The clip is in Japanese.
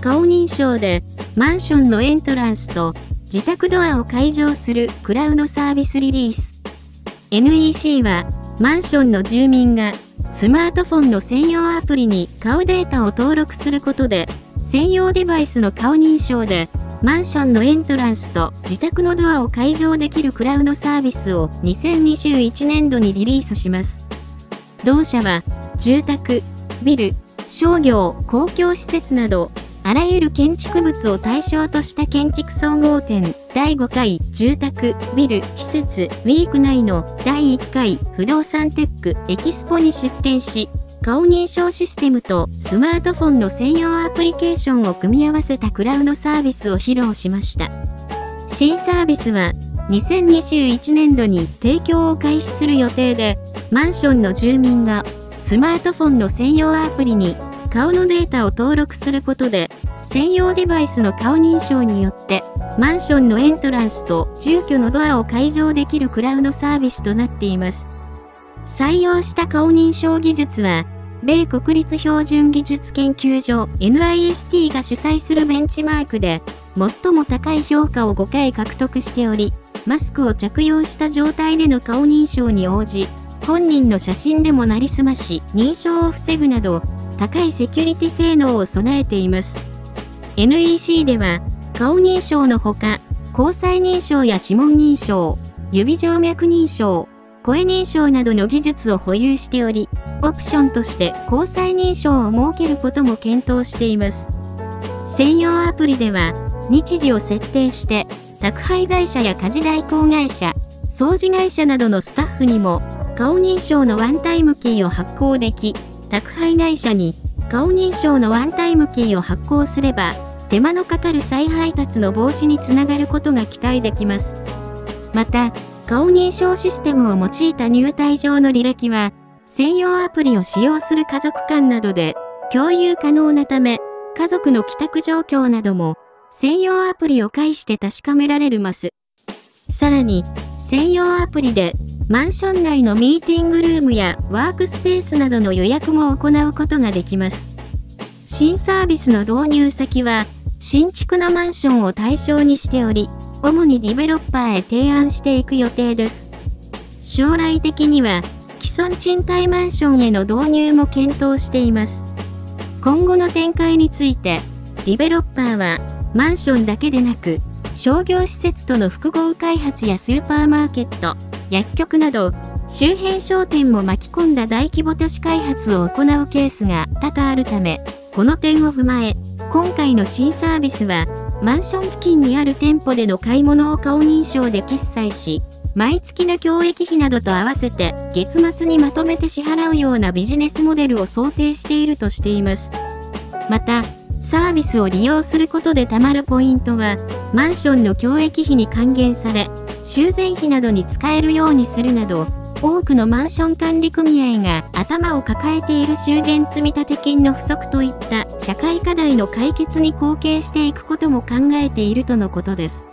顔認証でマンションのエントランスと自宅ドアを解錠するクラウドサービスリリース。NEC はマンションの住民がスマートフォンの専用アプリに顔データを登録することで専用デバイスの顔認証でマンションのエントランスと自宅のドアを解錠できるクラウドサービスを2021年度にリリースします。同社は住宅、ビル、商業、公共施設などあらゆる建築物を対象とした建築総合展第5回住宅、ビル、施設、ウィーク内の第1回不動産テックエキスポに出展し、顔認証システムとスマートフォンの専用アプリケーションを組み合わせたクラウドサービスを披露しました。新サービスは2021年度に提供を開始する予定で、マンションの住民がスマートフォンの専用アプリに顔のデータを登録することで、専用デバイスの顔認証によって、マンションのエントランスと住居のドアを解錠できるクラウドサービスとなっています。採用した顔認証技術は、米国立標準技術研究所 NIST が主催するベンチマークで、最も高い評価を5回獲得しており、マスクを着用した状態での顔認証に応じ、本人の写真でもなりすまし、認証を防ぐなど、高いセキュリティ性能を備えています。NEC では、顔認証のほか、交際認証や指紋認証、指静脈認証、声認証などの技術を保有しており、オプションとして交際認証を設けることも検討しています。専用アプリでは、日時を設定して、宅配会社や家事代行会社、掃除会社などのスタッフにも、顔認証のワンタイムキーを発行でき、宅配会社に顔認証のワンタイムキーを発行すれば、手間のかかる再配達の防止につながることが期待できます。また、顔認証システムを用いた入退場の履歴は、専用アプリを使用する家族間などで共有可能なため、家族の帰宅状況なども専用アプリを介して確かめられるます。さらに、専用アプリでマンション内のミーティングルームやワークスペースなどの予約も行うことができます。新サービスの導入先は、新築のマンションを対象にしており、主にディベロッパーへ提案していく予定です。将来的には、既存賃貸マンションへの導入も検討しています。今後の展開について、ディベロッパーは、マンションだけでなく、商業施設との複合開発やスーパーマーケット、薬局など周辺商店も巻き込んだ大規模都市開発を行うケースが多々あるためこの点を踏まえ今回の新サービスはマンション付近にある店舗での買い物を顔認証で決済し毎月の教育費などと合わせて月末にまとめて支払うようなビジネスモデルを想定しているとしています。またサービスを利用することで貯まるポイントはマンションの教育費に還元され修繕費などに使えるようにするなど、多くのマンション管理組合が頭を抱えている修繕積立金の不足といった社会課題の解決に貢献していくことも考えているとのことです。